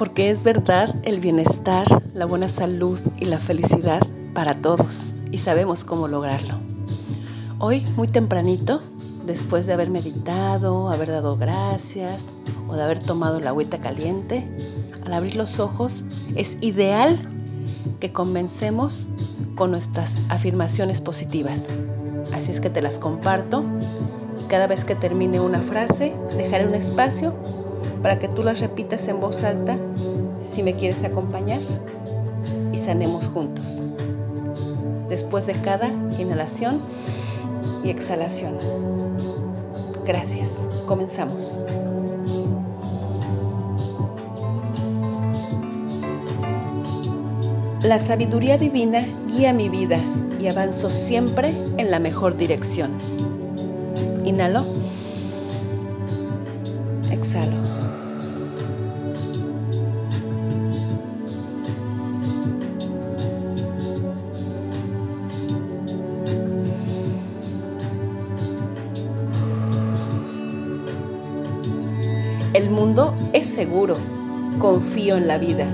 porque es verdad el bienestar, la buena salud y la felicidad para todos y sabemos cómo lograrlo. Hoy, muy tempranito, después de haber meditado, haber dado gracias o de haber tomado la agüita caliente, al abrir los ojos es ideal que comencemos con nuestras afirmaciones positivas. Así es que te las comparto. Cada vez que termine una frase, dejaré un espacio para que tú las repitas en voz alta si me quieres acompañar y sanemos juntos. Después de cada inhalación y exhalación. Gracias. Comenzamos. La sabiduría divina guía mi vida y avanzo siempre en la mejor dirección. Inhalo. Exhalo. Confío en la vida.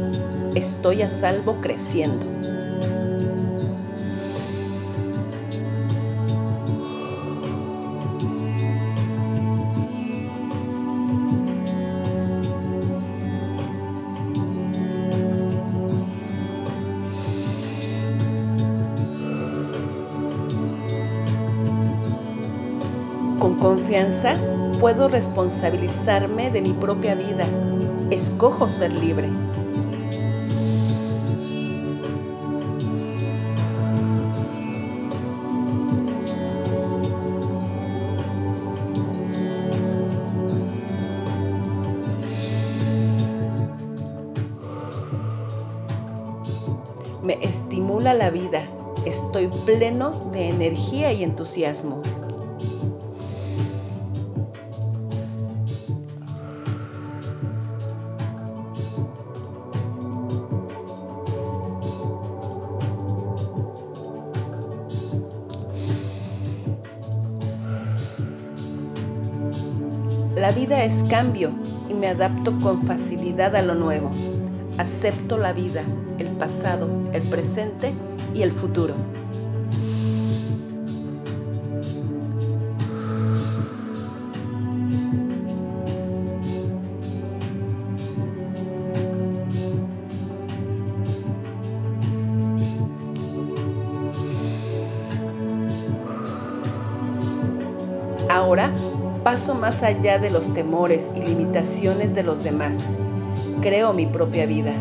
Estoy a salvo creciendo. Con confianza puedo responsabilizarme de mi propia vida. Escojo ser libre. Me estimula la vida. Estoy pleno de energía y entusiasmo. La vida es cambio y me adapto con facilidad a lo nuevo. Acepto la vida, el pasado, el presente y el futuro. Ahora paso más allá de los temores y limitaciones de los demás. Creo mi propia vida.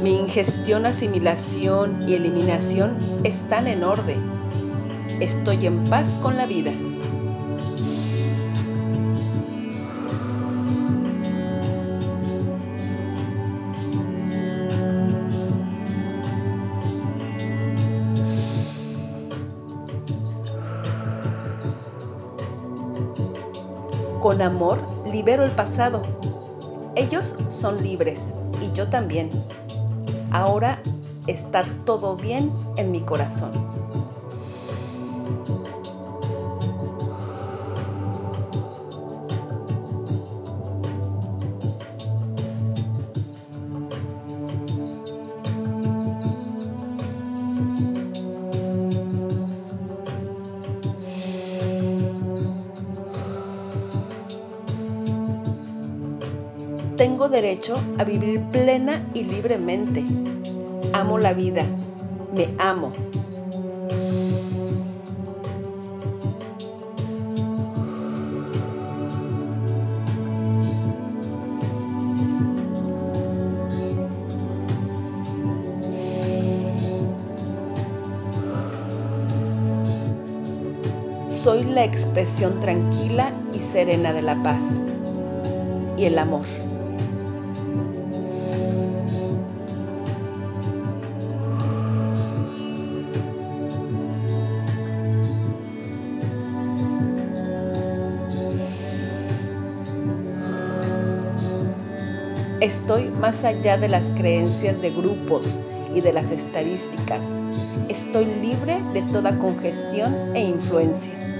Mi ingestión, asimilación y eliminación están en orden. Estoy en paz con la vida. Con amor libero el pasado. Ellos son libres y yo también. Ahora está todo bien en mi corazón. Tengo derecho a vivir plena y libremente. Amo la vida. Me amo. Soy la expresión tranquila y serena de la paz y el amor. Estoy más allá de las creencias de grupos y de las estadísticas. Estoy libre de toda congestión e influencia.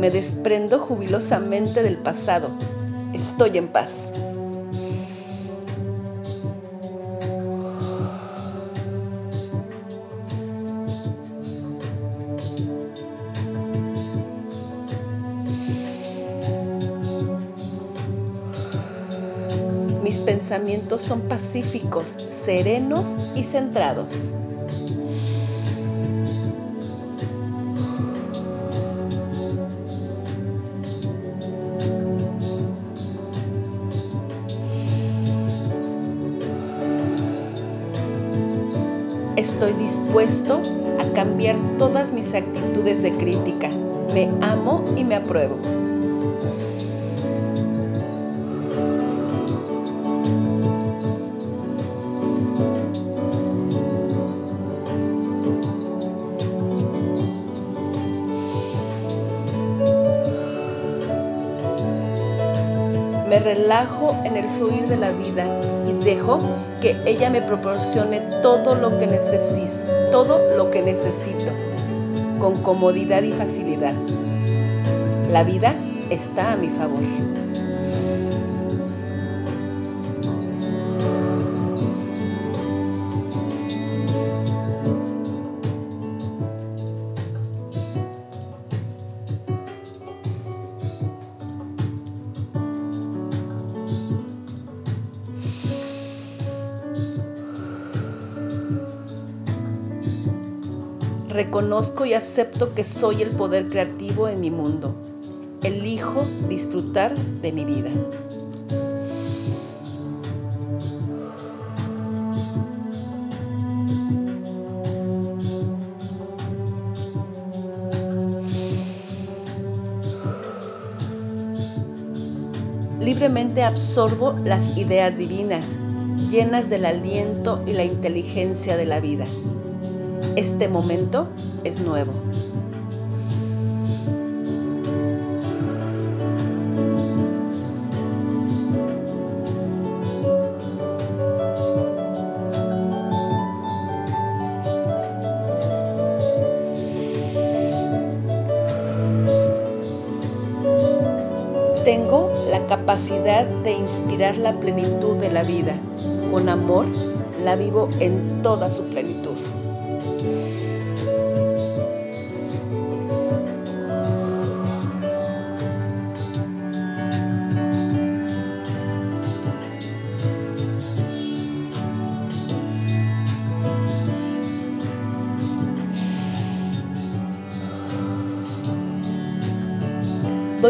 Me desprendo jubilosamente del pasado. Estoy en paz. Mis pensamientos son pacíficos, serenos y centrados. Estoy dispuesto a cambiar todas mis actitudes de crítica. Me amo y me apruebo. Me relajo en el fluir de la vida y dejo que ella me proporcione todo lo que necesito, todo lo que necesito, con comodidad y facilidad. La vida está a mi favor. Reconozco y acepto que soy el poder creativo en mi mundo. Elijo disfrutar de mi vida. Libremente absorbo las ideas divinas, llenas del aliento y la inteligencia de la vida. Este momento es nuevo. Tengo la capacidad de inspirar la plenitud de la vida. Con amor la vivo en toda su plenitud.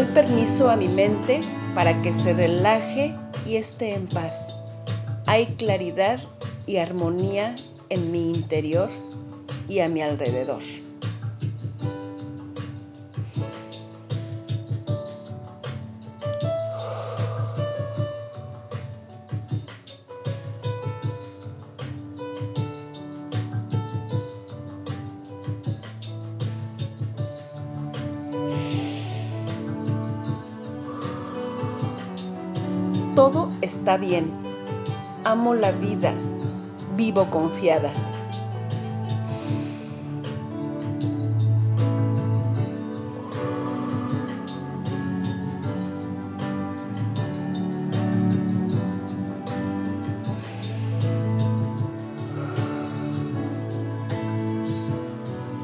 Doy permiso a mi mente para que se relaje y esté en paz. Hay claridad y armonía en mi interior y a mi alrededor. Todo está bien. Amo la vida. Vivo confiada.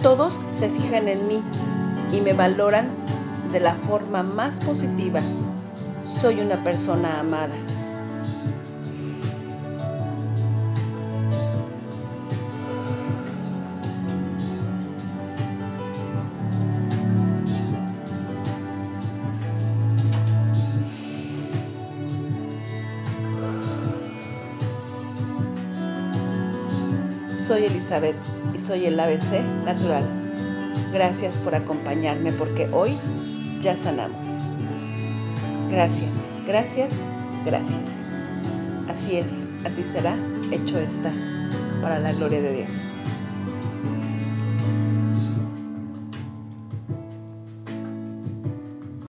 Todos se fijan en mí y me valoran de la forma más positiva. Soy una persona amada. Soy Elizabeth y soy el ABC Natural. Gracias por acompañarme porque hoy ya sanamos. Gracias, gracias, gracias. Así es, así será, hecho está, para la gloria de Dios.